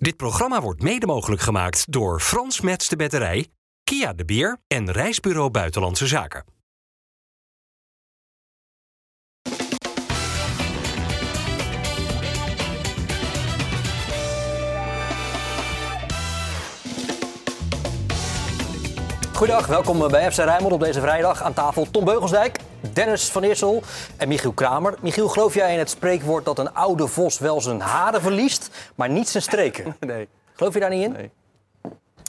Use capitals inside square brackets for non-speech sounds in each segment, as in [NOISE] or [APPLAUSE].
Dit programma wordt mede mogelijk gemaakt door Frans Mets de Batterij, Kia de Beer en Reisbureau Buitenlandse Zaken. Goedendag, welkom bij FC Rijnmond op deze vrijdag. Aan tafel Tom Beugelsdijk, Dennis van Eersel en Michiel Kramer. Michiel, geloof jij in het spreekwoord dat een oude vos wel zijn haren verliest, maar niet zijn streken? [LAUGHS] Nee. Geloof je daar niet in? Nee.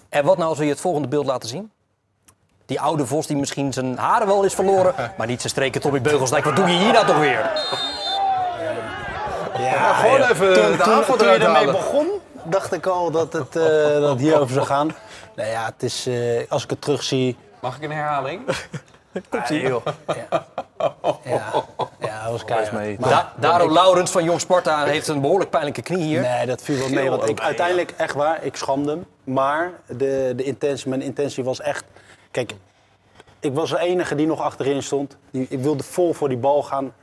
En wat nou als we je het volgende beeld laten zien? Die oude vos die misschien zijn haren wel is verloren, [LAUGHS] maar niet zijn streken. Tommy Beugelsdijk, wat doe je hier nou toch weer? Ja, gewoon even toen, de toen, toen je ermee begon, dacht ik al dat het, eh, dat hierover zou gaan. Nou ja, het is, eh, als ik het terugzie... Mag ik een herhaling? [LAUGHS] Komt ie, joh. Ja, ja, ja dat was keihard. mee. Da Daro Laurens van Jong Sparta heeft een behoorlijk pijnlijke knie hier. Nee, dat viel wel mee. Want ik, uiteindelijk, echt waar, ik schamde hem. Maar de, de intentie, mijn intentie was echt... Kijk, ik was de enige die nog achterin stond. Die, ik wilde vol voor die bal gaan.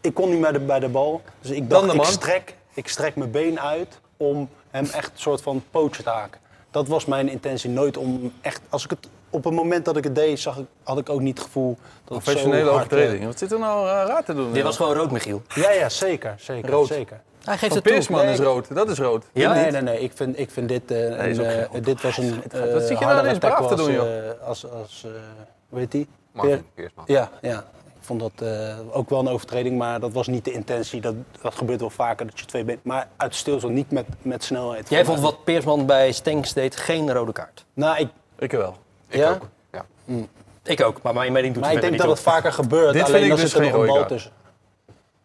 Ik kon niet meer de- bij de bal. Dus ik dacht, de ik man. strek, ik strek mijn been uit om hem echt een soort van pootje te haken. Dat was mijn intentie. Nooit om echt... Als ik het, op het moment dat ik het deed, zag ik, had ik ook niet het gevoel dat het zo Professionele hard, eh, overtreding. Wat zit er nou eh, raar te doen? Dit was gewoon rood, Michiel. Ja, ja, zeker. zeker, Rood. zeker. Hij geeft Van het toe. Peersman Nee. is rood. Dat is rood. Ja? nee, nee, nee. Ik vind, ik vind dit, eh, is een, eh, dit was een eh Wat zit je nou ineens braaf te doen, als, joh? eh, als, als eh, hoe heet die? Martin Peer- Peersman. Ja, ja. Ik vond dat eh, ook wel een overtreding, maar dat was niet de intentie. Dat, dat gebeurt wel vaker, dat je twee bent. Maar uit stilstand, niet met, met snelheid. Jij vond wat Peersman bij Stenks deed geen rode kaart. Nou, ik, Ik wel. Ik Ja? ook. Ja. Ik ook, maar mijn mening doet maar er ik denk dat het vaker gebeurt. Dit vind alleen ik dan dus zit er geen nog een bal tussen.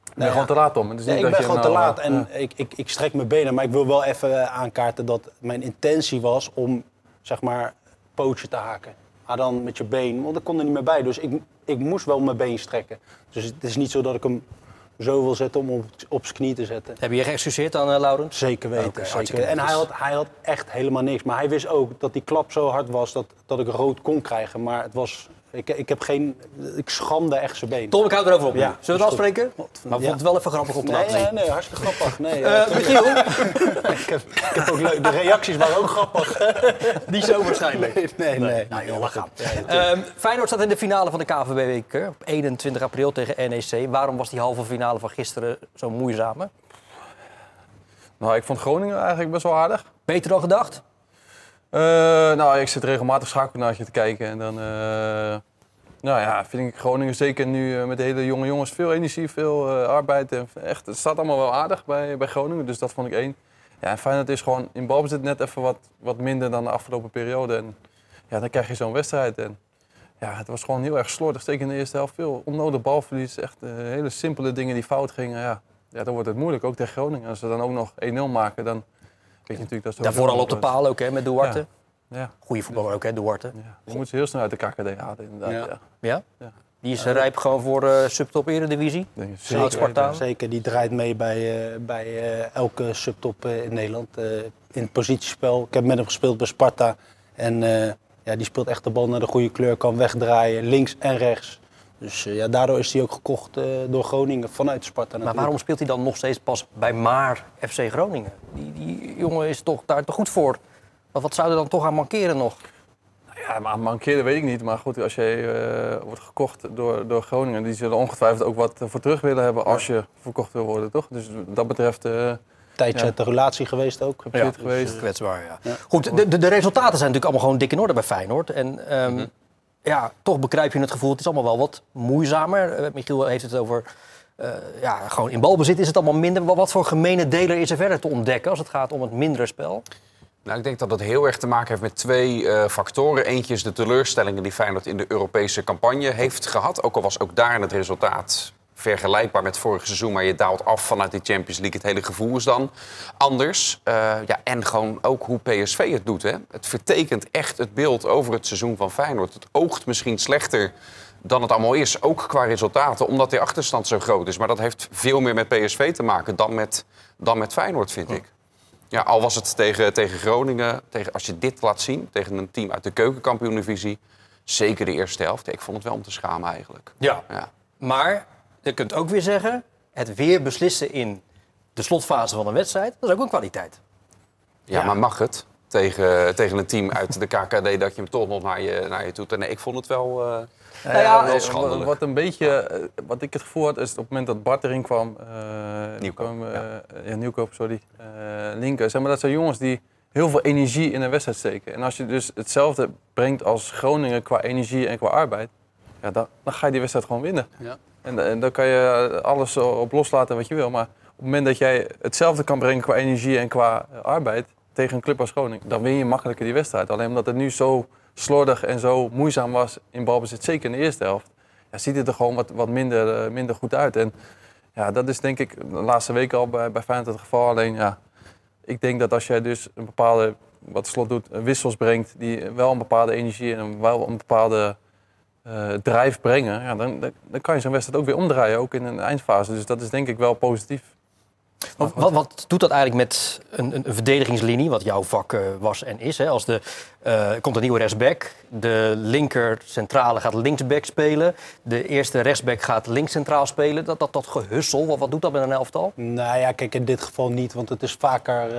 Ik ben ja. gewoon te laat om. Het is Nee, niet ik ben je gewoon te nou, laat en ik, ik, ik strek mijn benen. Maar ik wil wel even eh, aankaarten dat mijn intentie was om, zeg maar, pootje te haken. Maar dan met je been, want ik kon er niet meer bij. Dus ik, ik moest wel mijn been strekken. Dus het is niet zo dat ik hem zo wil zetten om op, op zijn knie te zetten. Heb je je geëxcuseerd aan eh, Laurens? Zeker weten. Zeker. hartstikke En hij had, hij had echt helemaal niks. Maar hij wist ook dat die klap zo hard was dat, dat ik rood kon krijgen. Maar het was, ik, ik heb geen, ik schamde echt zijn been. Tom, ik hou erover op. Ja, Zullen we het afspreken? Maar ik Ja. vond het wel even grappig om te Nee, laten zien. nee, nee, hartstikke grappig. Nee, Eh, [LAUGHS] Michiel, [LAUGHS] ik, heb, ik heb ook leuk. De reacties waren ook grappig. [LAUGHS] niet zo waarschijnlijk. Nee, nee. nee. Nou joh, we gaan. Ehm, Feyenoord staat in de finale van de KVB-week op 21 april tegen NEC. Waarom was die halve finale van gisteren zo moeizame? Nou, ik vond Groningen eigenlijk best wel aardig. Beter dan gedacht? Eh, nou, ik zit regelmatig schakelnaartje te kijken. En dan eh, nou ja, vind ik Groningen zeker nu eh, met de hele jonge jongens veel energie, veel arbeid. En echt, het staat allemaal wel aardig bij, bij Groningen. Dus dat vond ik één. Ja, en Feyenoord is gewoon in balbezit net even wat, wat minder dan de afgelopen periode. En ja, dan krijg je zo'n wedstrijd. En ja, het was gewoon heel erg slordig. Zeker in de eerste helft. Veel onnodig balverlies. Echt hele simpele dingen die fout gingen. Ja, ja, dan wordt het moeilijk, ook tegen Groningen. Als ze dan ook nog 1-0 maken, dan weet je natuurlijk dat ze... Daarvoor al op de paal ook, hè, met Duarte. Ja, Goeie voetballer ook, hè, Duarte. ja. Je moet ze heel snel uit de KKD halen, inderdaad. Ja. Ja. Ja? Ja. Die is rijp gewoon voor de subtop eredivisie. Zeker. Zeker, die draait mee bij, eh, bij eh, elke subtop eh, in Nederland. eh, in het positiespel. Ik heb met hem gespeeld bij Sparta. En eh, ja, die speelt echt de bal naar de goede kleur. Kan wegdraaien, links en rechts. Dus eh, ja, daardoor is hij ook gekocht eh, door Groningen vanuit Sparta Maar natuurlijk. waarom speelt hij dan nog steeds pas bij Maar FC Groningen? Die, die jongen is toch daar te goed voor. Maar wat zou er dan toch aan mankeren nog? Ja, maar mankeren weet ik niet. Maar goed, als je eh, wordt gekocht door, door Groningen, die zullen ongetwijfeld ook wat voor terug willen hebben als je verkocht wil worden, toch? Dus dat betreft, eh tijdje Ja. uit de relatie geweest ook. Ja. Dus, geweest. Kwetsbaar, ja. Goed, de, de, de resultaten zijn natuurlijk allemaal gewoon dik in orde bij Feyenoord. En ehm, ja, toch begrijp je het gevoel, het is allemaal wel wat moeizamer. Eh, Michiel heeft het over, eh, ja, gewoon in balbezit is het allemaal minder. Wat, voor gemene deler is er verder te ontdekken als het gaat om het mindere spel? Nou, ik denk dat dat heel erg te maken heeft met twee eh, factoren. Eentje is de teleurstellingen die Feyenoord in de Europese campagne heeft gehad. Ook al was ook daar het resultaat vergelijkbaar met vorig seizoen... maar je daalt af vanuit die Champions League. Het hele gevoel is dan anders. Eh, ja, en gewoon ook hoe PSV het doet. Hè. Het vertekent echt het beeld over het seizoen van Feyenoord. Het oogt misschien slechter dan het allemaal is, ook qua resultaten... omdat die achterstand zo groot is. Maar dat heeft veel meer met PSV te maken dan met, dan met Feyenoord, vind ik. Ja, al was het tegen, tegen Groningen, tegen, als je dit laat zien, tegen een team uit de keukenkampioen-divisie, zeker de eerste helft. Ik vond het wel om te schamen eigenlijk. Ja. Ja. Maar je kunt ook weer zeggen, het weer beslissen in de slotfase van een wedstrijd, dat is ook een kwaliteit. Ja, maar mag het? Tegen, tegen een team uit de KKD dat je hem toch nog naar je, naar je toe... Nee, ik vond het wel... eh, Nou ja, wel wat- schandelijk. Wat een beetje, eh, wat ik het gevoel had, is op het moment dat Bart erin kwam, eh Nieuwkoop, kwam, eh, ja. Nieuwkoop, sorry, eh Linker, zeg maar, dat zijn jongens die heel veel energie in een wedstrijd steken. En als je dus hetzelfde brengt als Groningen qua energie en qua arbeid, ja, dan, dan ga je die wedstrijd gewoon winnen. En dan kan je alles op loslaten wat je wil, maar op het moment dat jij hetzelfde kan brengen qua energie en qua eh, arbeid tegen een club als Groningen, dan win je makkelijker die wedstrijd. Alleen omdat het nu zo slordig en zo moeizaam was in balbezit, zeker in de eerste helft, ja, ziet het er gewoon wat, wat minder, eh, minder goed uit. En ja, dat is denk ik de laatste weken al bij, bij Feyenoord het geval. Alleen ja, ik denk dat als jij dus een bepaalde, wat Slot doet, eh, wissels brengt die wel een bepaalde energie en wel een bepaalde eh drijf brengen, ja, dan, dan, kan je zo'n wedstrijd ook weer omdraaien, ook in een eindfase. Dus dat is denk ik wel positief. Wat, wat, wat doet dat eigenlijk met een, een, verdedigingslinie, wat jouw vak eh, was en is? Hè? Als de, eh, komt een nieuwe rechtsback, de linker centrale gaat linksback spelen, de eerste rechtsback gaat links centraal spelen. Dat, dat, dat gehussel, wat, wat doet dat met een elftal? Nou ja, kijk, in dit geval niet, want het is vaker, eh,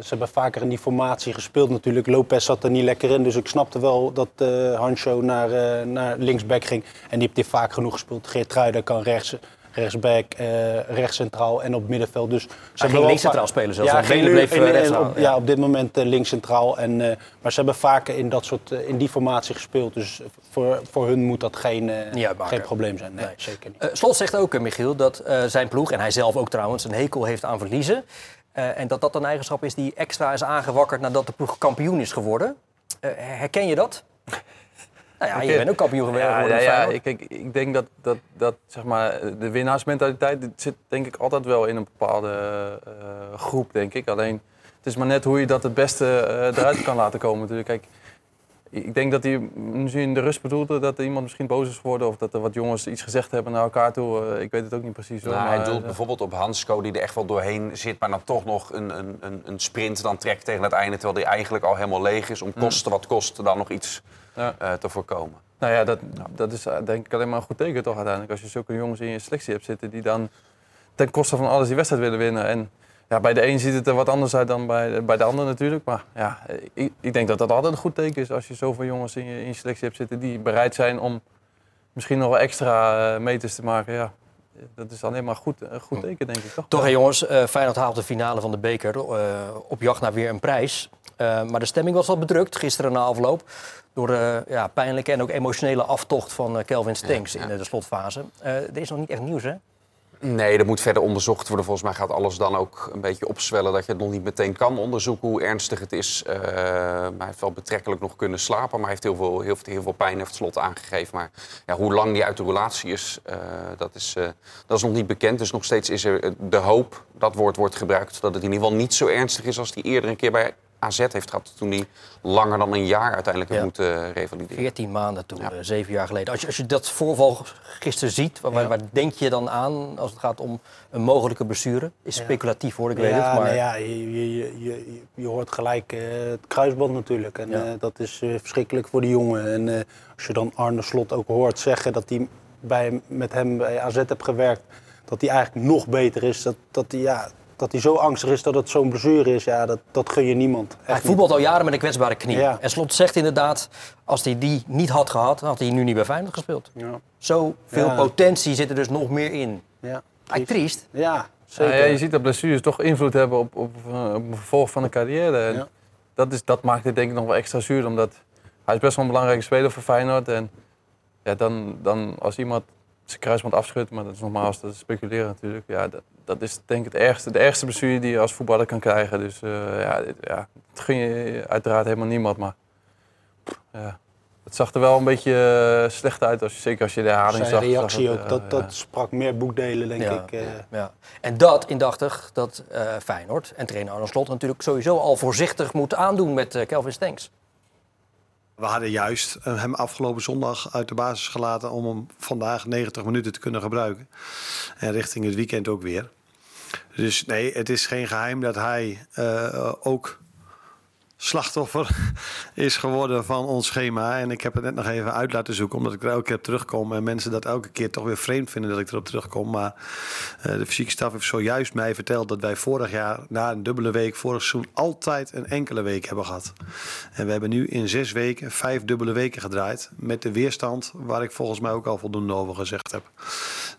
ze hebben vaker in die formatie gespeeld natuurlijk. Lopez zat er niet lekker in, dus ik snapte wel dat Hancho naar, naar linksback ging. En die heeft hij vaak genoeg gespeeld. Geertruiden kan rechts, rechtsback, eh rechts centraal en op middenveld. Dus ze ging wel links va- centraal spelen zelfs, Ja, nu bleef, in- in- rechtscentraal, op, ja. op dit moment eh, links centraal. En, eh, maar ze hebben vaker in, dat soort, in die formatie gespeeld. Dus voor, voor hun moet dat geen, geen probleem zijn. Nee, Nee. zeker niet. Slot zegt ook, Michiel, dat zijn ploeg, en hij zelf ook trouwens, een hekel heeft aan verliezen. En dat dat een eigenschap is die extra is aangewakkerd nadat de ploeg kampioen is geworden. Herken je dat? Nou ja, je bent ook kampioen geworden. Ja, ja, ja, ik, ik, ik denk dat, dat, dat zeg maar, de winnaarsmentaliteit zit denk ik altijd wel in een bepaalde eh, groep, denk ik. Alleen het is maar net hoe je dat het beste eh, eruit kan laten komen natuurlijk. Kijk, ik denk dat hij misschien in de rust bedoelde dat er iemand misschien boos is geworden of dat er wat jongens iets gezegd hebben naar elkaar toe. Eh, ik weet het ook niet precies. hoor, Nou, maar, hij doelt eh, bijvoorbeeld op Hansco, die er echt wel doorheen zit, maar dan toch nog een, een, een, sprint dan trekt tegen het einde, terwijl hij eigenlijk al helemaal leeg is, om kosten wat kost dan nog iets ja. eh, te voorkomen. Nou ja, dat, dat is denk ik alleen maar een goed teken toch uiteindelijk. Als je zulke jongens in je selectie hebt zitten die dan ten koste van alles die wedstrijd willen winnen. En ja, bij de een ziet het er wat anders uit dan bij, de- bij de ander natuurlijk. Maar ja, ik, ik denk dat dat altijd een goed teken is als je zoveel jongens in je, in je selectie hebt zitten die bereid zijn om misschien nog wel extra eh, meters te maken. Ja, dat is alleen maar goed, een goed teken denk ik toch? Toch, hè, jongens, eh Feyenoord haalt de finale van de beker eh, op jacht naar weer een prijs. Eh, maar de stemming was wat bedrukt gisteren na afloop. Door de ja, pijnlijke en ook emotionele aftocht van Kelvin Stenks Ja, ja. in de slotfase. Eh, er is nog niet echt nieuws, hè? Nee, er moet verder onderzocht worden. Volgens mij gaat alles dan ook een beetje opzwellen dat je het nog niet meteen kan onderzoeken hoe ernstig het is. Eh, hij heeft wel betrekkelijk nog kunnen slapen, maar hij heeft heel veel, heel, heel veel pijn, heeft slot aangegeven. Maar ja, hoe lang die uit de relatie is, eh, dat, is eh, dat is nog niet bekend. Dus nog steeds is er de hoop, dat woord wordt gebruikt, dat het in ieder geval niet zo ernstig is als hij eerder een keer bij AZ heeft gehad. Toen hij langer dan een jaar uiteindelijk heeft Ja. moeten revalideren. 14 maanden toen, Ja. eh, zeven jaar geleden. Als je, als je dat voorval gisteren ziet, waar, waar- waar denk je dan aan als het gaat om een mogelijke blessure? Is Ja. speculatief hoor, ik weet het. Maar nee, ja, je, je, je, je, hoort gelijk eh, het kruisband natuurlijk. En Ja. eh, dat is eh, verschrikkelijk voor die jongen. En eh, als je dan Arne Slot ook hoort zeggen dat hij bij, met hem bij AZ heeft gewerkt, dat hij eigenlijk nog beter is. Dat, dat, hij, ja, dat hij zo angstig is dat het zo'n blessure is, ja, dat, dat gun je niemand. hij Echt voetbalt al jaren met een kwetsbare knie. Ja. En Slot zegt inderdaad, als hij die niet had gehad, dan had hij nu niet bij Feyenoord gespeeld. Ja, Zoveel Ja. potentie zit er dus nog meer in. ja, triest. ja zeker. Ja, ja, je ziet dat blessures toch invloed hebben op, op, eh, op het vervolg van een carrière. En Ja. dat, is, dat maakt het denk ik nog wel extra zuur, omdat hij is best wel een belangrijke speler voor Feyenoord. En ja, dan, dan als iemand zijn kruisband afschudt, maar dat is nogmaals dat is speculeren natuurlijk. Ja, dat, dat is denk ik het ergste, de ergste blessure die je als voetballer kan krijgen. Dus eh, ja, dit- ja, dat gun je uiteraard helemaal niemand, maar ja, het zag er wel een beetje eh, slecht uit, als je, zeker als je de herhaling Zijn zag. reactie zag het, ook, eh, dat, ja. dat sprak meer boekdelen, denk Ja, ik. eh. Ja. En dat indachtig dat eh, Feyenoord en trainer Arne Slot natuurlijk sowieso al voorzichtig moet aandoen met Kelvin Stenks. We hadden juist eh, hem afgelopen zondag uit de basis gelaten om hem vandaag 90 minuten te kunnen gebruiken. En richting het weekend ook weer. Dus nee, het is geen geheim dat hij eh, ook slachtoffer [LAUGHS] is geworden van ons schema. En ik heb het net nog even uit laten zoeken, omdat ik er elke keer op terugkom. En mensen dat elke keer toch weer vreemd vinden dat ik erop terugkom. Maar eh, de fysieke staf heeft zojuist mij verteld dat wij vorig jaar, na een dubbele week, vorig seizoen altijd een enkele week hebben gehad. En we hebben nu in zes weken vijf dubbele weken gedraaid. Met de weerstand waar ik volgens mij ook al voldoende over gezegd heb.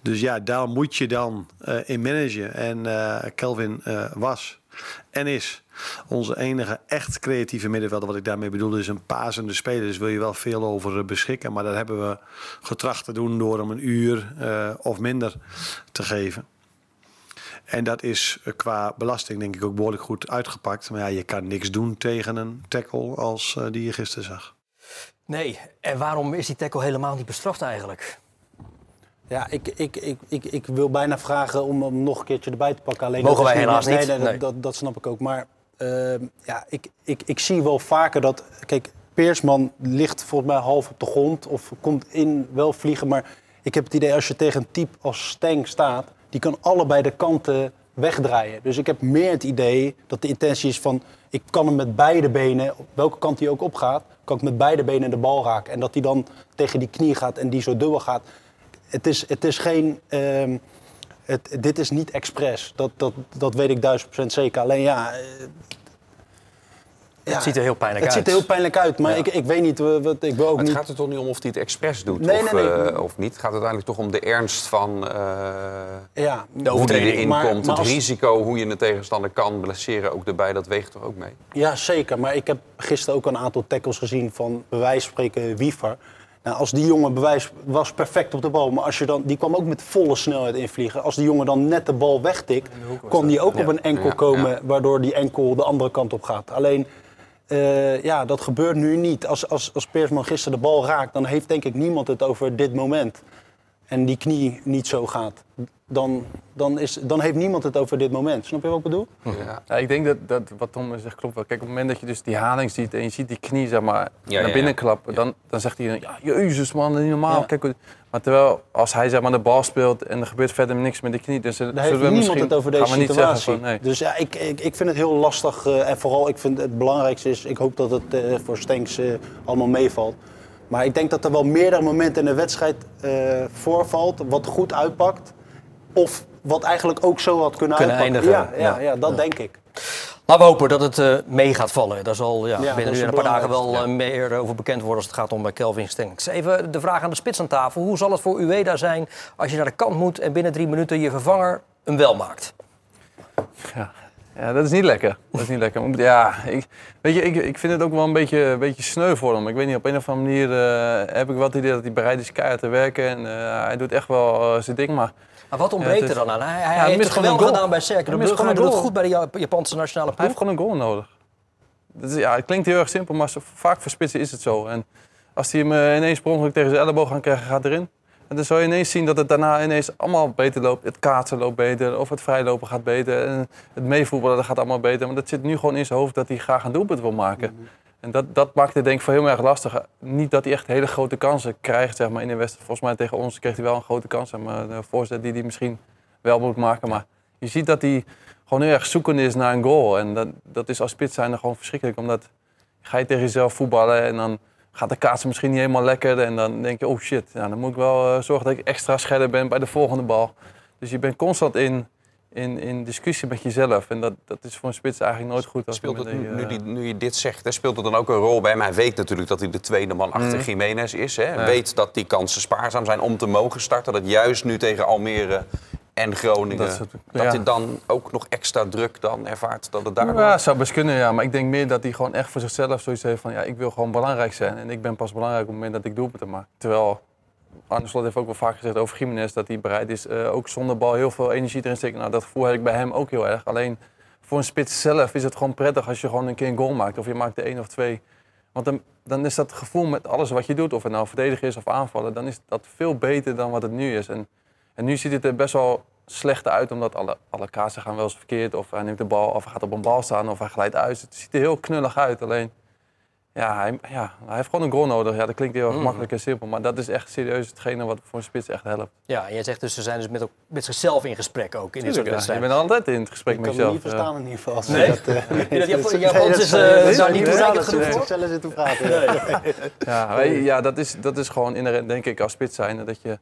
Dus ja, daar moet je dan eh, in managen. En eh Kelvin was en is onze enige echt creatieve middenvelder. Wat ik daarmee bedoel is een pasende speler. Dus wil je wel veel over eh, beschikken. Maar dat hebben we getracht te doen door hem een uur eh, of minder te geven. En dat is eh, qua belasting denk ik ook behoorlijk goed uitgepakt. Maar ja, je kan niks doen tegen een tackle als die je gisteren zag. Nee, en waarom is die tackle helemaal niet bestraft eigenlijk? Ja, ik, ik, ik, ik, ik wil bijna vragen om hem nog een keertje erbij te pakken. Alleen Mogen wij helaas niet. Nee, dat- Nee. Dat, dat snap ik ook. Maar ehm, ja, ik, ik, ik zie wel vaker dat... Kijk, Peersman ligt volgens mij half op de grond of komt in wel vliegen. Maar ik heb het idee als je tegen een type als Stenk staat... die kan allebei de kanten wegdraaien. Dus ik heb meer het idee dat de intentie is van... ik kan hem met beide benen, op welke kant hij ook opgaat... kan ik met beide benen de bal raken. En dat hij dan tegen die knie gaat en die zo dubbel gaat het is, het is geen. ehm, het, dit is niet expres. Dat, dat, dat weet ik duizend procent zeker. Alleen ja. eh, ja, het ziet er heel pijnlijk het uit. ziet er heel pijnlijk uit. Maar ik, ik weet niet. Wat, ik wil ook Maar het niet. gaat er toch niet om of hij het expres doet Nee, of, nee, nee. eh, of niet. Het gaat uiteindelijk toch om de ernst van eh, Ja, De hoe die erin Maar- komt. maar het als- risico, hoe je een tegenstander kan blesseren ook erbij. Dat weegt toch ook mee? ja, zeker. Maar ik heb gisteren ook een aantal tackles gezien van bij wijze van spreken Wiever. Nou, als die jongen bewijs was perfect op de bal, maar als je dan, die kwam ook met volle snelheid invliegen. Als die jongen dan net de bal wegtikt, kon die ook op een enkel Ja, komen, ja. waardoor die enkel de andere kant op gaat. Alleen, eh, ja, dat gebeurt nu niet. Als, als, als Peersman gisteren de bal raakt, dan heeft denk ik niemand het over dit moment. En die knie niet zo gaat. Dan, dan, is, dan heeft niemand het over dit moment. Snap je wat ik bedoel? Ja. Ja, ik denk dat, dat wat Tom zegt klopt wel. Kijk, op het moment dat je dus die haling ziet en je ziet die knie zeg maar, Ja, naar binnen ja. klappen, dan, dan zegt hij, ja, jezus man, niet normaal. Ja. Kijk, maar terwijl als hij zeg maar, de bal speelt en er gebeurt verder niks met die knie, dan zullen Daar heeft we niemand het over deze gaan we niet situatie. zeggen van, nee. Dus ja, ik, ik, ik vind het heel lastig. eh, en vooral, ik vind het belangrijkste is, ik hoop dat het eh, voor Stenks eh, allemaal meevalt. Maar ik denk dat er wel meerdere momenten in de wedstrijd eh, voorvalt, wat goed uitpakt. Of wat eigenlijk ook zo had kunnen, Kunnen uitpakken. eindigen. Ja, ja, Ja. ja, dat denk ik. Laten we hopen dat het eh, mee gaat vallen. Daar zal ja, Ja, binnen nu een paar dagen wel eh, meer over bekend worden als het gaat om bij Kelvin Stenks. Even de vraag aan de spits aan tafel. Hoe zal het voor Ueda zijn als je naar de kant moet en binnen drie minuten je vervanger hem wel maakt? Ja. Ja, dat is niet lekker. Dat is niet lekker. Maar Ja, ik, weet je, ik, ik vind het ook wel een beetje, een beetje sneu voor hem. Ik weet niet, op een of andere manier eh, heb ik wel het idee dat hij bereid is keihard te werken. En eh, hij doet echt wel eh, zijn ding, maar... Maar wat Ja, ontbreekt is- er dan aan? Hij, hij hij heeft het geweldig goal. gedaan bij Cercle de Brugge. Hij gewoon doet het goed bij de Ja- Japanse nationale Hij heeft ploeg. gewoon een goal nodig. Dat is, ja, het klinkt heel erg simpel, maar zo- vaak voor spitsen is het zo. En als hij hem ineens per ongeluk tegen zijn elleboog gaat krijgen, gaat erin. En dan zal je ineens zien dat het daarna ineens allemaal beter loopt. Het kaatsen loopt beter, of het vrijlopen gaat beter. En het meevoetballen dat gaat allemaal beter. Maar dat zit nu gewoon in zijn hoofd dat hij graag een doelpunt wil maken. En dat, dat maakt het denk ik voor heel erg lastig. Niet dat hij echt hele grote kansen krijgt zeg maar, in de wedstrijd. Volgens mij tegen ons kreeg hij wel een grote kans. zeg Maar de voorzet die hij misschien wel moet maken. Maar je ziet dat hij gewoon heel erg zoekend is naar een goal. En dat, dat is als spits zijn gewoon verschrikkelijk. Omdat ga je tegen jezelf voetballen en dan gaat de kaatsen misschien niet helemaal lekker. En dan denk je, oh shit, ja, dan moet ik wel eh, zorgen dat ik extra scherp ben bij de volgende bal. Dus je bent constant in, in, in discussie met jezelf. En dat, dat is voor een spits eigenlijk nooit goed. Als Speelt het, nu, je, nu, die- nu je dit zegt, hè, speelt het dan ook een rol bij hem? Hij weet natuurlijk dat hij de tweede man achter Jiménez is. Hè? Ja. Weet dat die kansen spaarzaam zijn om te mogen starten. Dat juist nu tegen Almere en Groningen... Dat ja. hij dan ook nog extra druk dan ervaart dat het daardoor... Ja, zou best kunnen, ja. Maar ik denk meer dat hij gewoon echt voor zichzelf zoiets heeft van... ja, ik wil gewoon belangrijk zijn. En ik ben pas belangrijk op het moment dat ik doelpunten maak. Terwijl Arne Slot heeft ook wel vaak gezegd over Jiménez... dat hij bereid is eh, ook zonder bal heel veel energie erin te steken. Nou, dat gevoel heb ik bij hem ook heel erg. Alleen voor een spits zelf is het gewoon prettig als je gewoon een keer een goal maakt. Of je maakt er één of twee. Want dan, dan is dat gevoel met alles wat je doet... of het nou verdedigen is of aanvallen... dan is dat veel beter dan wat het nu is. En, en nu ziet het er best wel slecht uit, omdat alle, alle kaarsen gaan wel eens verkeerd. Of hij neemt de bal, of hij gaat op een bal staan, of hij glijdt uit. Het ziet er heel knullig uit. Alleen, Ja hij, ja, hij heeft gewoon een goal nodig. Ja, dat klinkt heel erg Mm. makkelijk en simpel. Maar dat is echt serieus hetgene wat voor een spits echt helpt. Ja, en jij zegt dus ze zijn dus met, ook- met zichzelf in gesprek ook in dit soort Tuurlijk, ja. Bent altijd in het gesprek Ik met kan me jezelf. niet ja. verstaan in ieder geval. Nee? dat, [LAUGHS] Japans dat is, zou- eh, niet genoeg zou voor? ik zelf zitten praten. Ja, ja dat, is, dat is gewoon inherent, denk ik, als spits zijn. Dat je,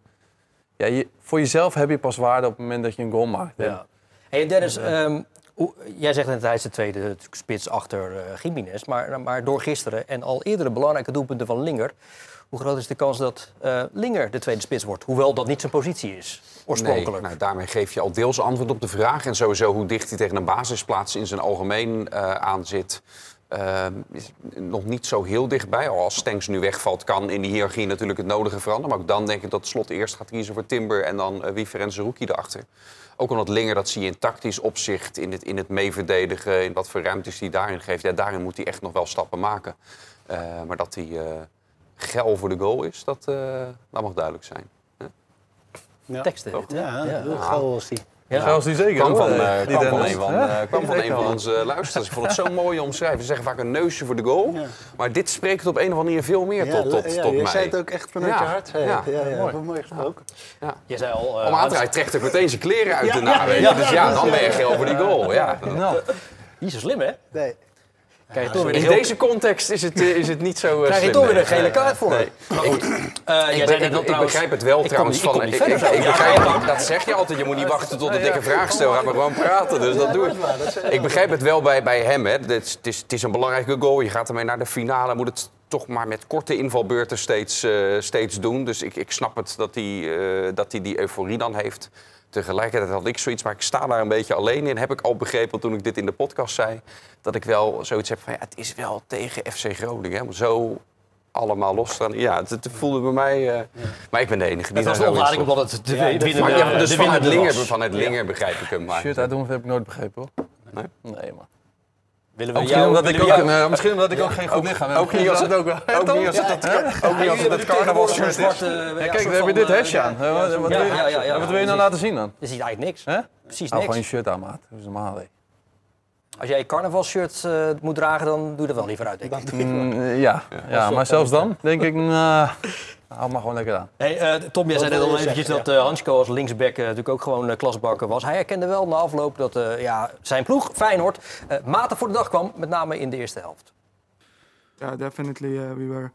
ja, je, voor jezelf heb je pas waarde op het moment dat je een goal maakt. En- Ja. Hey, en Dennis, ehm, hoe- jij zegt net hij is de tweede spits achter Jiménez. Maar, maar door gisteren en al eerdere belangrijke doelpunten van Linger... hoe groot is de kans dat eh, Linger de tweede spits wordt? Hoewel dat niet zijn positie is, oorspronkelijk. Nee, nou, daarmee geef je al deels antwoord op de vraag. En sowieso hoe dicht hij tegen een basisplaats in zijn algemeen eh aan zit. Eh, is nog niet zo heel dichtbij. Al als Stenks nu wegvalt, kan in die hiërarchie natuurlijk het nodige veranderen. Maar ook dan denk ik dat Slot eerst gaat kiezen voor Timber en dan uh, Wiever en Zerouki erachter. Ook omdat Linger, dat zie je in tactisch opzicht, in het, in het meeverdedigen, in wat voor ruimtes hij daarin geeft. Ja, daarin moet hij echt nog wel stappen maken. Uh, maar dat hij uh, geil voor de goal is, dat, uh, dat mag duidelijk zijn. Ja. Teksten. Ja, heel geil was die. Ja. Zelfs die zeker. kwam van, Eh, uh, die kwam van een van, uh, kwam van, een van onze luisteraars. Ik vond het zo [LAUGHS] mooi omschrijven. Ze zeggen vaak een neusje voor de goal. Ja. Maar dit spreekt op een of andere manier veel meer tot, tot, ja, tot je mij. zei het ook echt vanuit Ja, je hart. Hey, ja, ja, ja, mooi. Mooi. gesproken. Je zei al... eh, Om aan te rijden trekt ook meteen zijn kleren uit Ja, daarna. dus ja, ja, dan ben je geel voor die goal. Ja. Nou, Niet zo slim, hè? Nee. Krijg je toch weer In heel- deze context is het, eh, is het niet zo uh, Krijg je toch weer een gele kaart voor. nee. [LAUGHS] Maar goed, eh, jij Ik, zei net trouwens... begrijp het wel ik trouwens. kom van, ik, ik- begrijp, dat zeg je altijd. Je moet niet wachten tot ik een vraag stel. Ga maar gewoon praten. Dus dat doe ik. Ik begrijp het wel bij, bij hem. Hè. Het, is, het, is, het is een belangrijke goal. Je gaat ermee naar de finale. Moet het toch maar met korte invalbeurten steeds, eh, steeds doen. Dus ik, ik snap het dat hij, eh, dat hij die euforie dan heeft. Tegelijkertijd had ik zoiets, maar ik sta daar een beetje alleen in. Heb ik al begrepen toen ik dit in de podcast zei. Dat ik wel zoiets heb van ja, het is wel tegen FC Groningen. Hè, zo allemaal los staan. Ja, het, het voelde bij mij. eh, Maar ik ben de enige die Het was oplading stond. omdat het de Ja, de- Maar ja, dus de vanuit winnende Linger, was. vanuit Linger begrijp ik hem. Maar shirt uitdoen heb ik nooit begrepen hoor. Nee? Nee, man. Willen we Misschien jou- omdat ik willen ook we jou- een, misschien omdat ik ook geen goed lichaam heb. ook niet als het- ook wel. Ook niet als het dat, ook niet als het het carnavalshirt is. Kijk, soort dan heb je van, dit eh, hesje aan. Wat- wil je- nou laten zien dan? Je ziet eigenlijk niks. Precies Nou, gewoon je niks. shirt aan, maat. Dat is normaal. Als jij je carnavalshirt eh, moet dragen, dan doe je er wel liever uit, denk ik. Mm, ja, ja maar zelfs dan denk ik, nou, hou maar gewoon lekker aan. Hey, eh, Tom, jij zei net al je eventjes dat eh Hansko als linksback eh, natuurlijk ook gewoon klasbakker was. Hij herkende wel na afloop dat eh, ja, zijn ploeg, Feyenoord, eh matig voor de dag kwam. Met name in de eerste helft. Yeah, definitely. Uh, we were.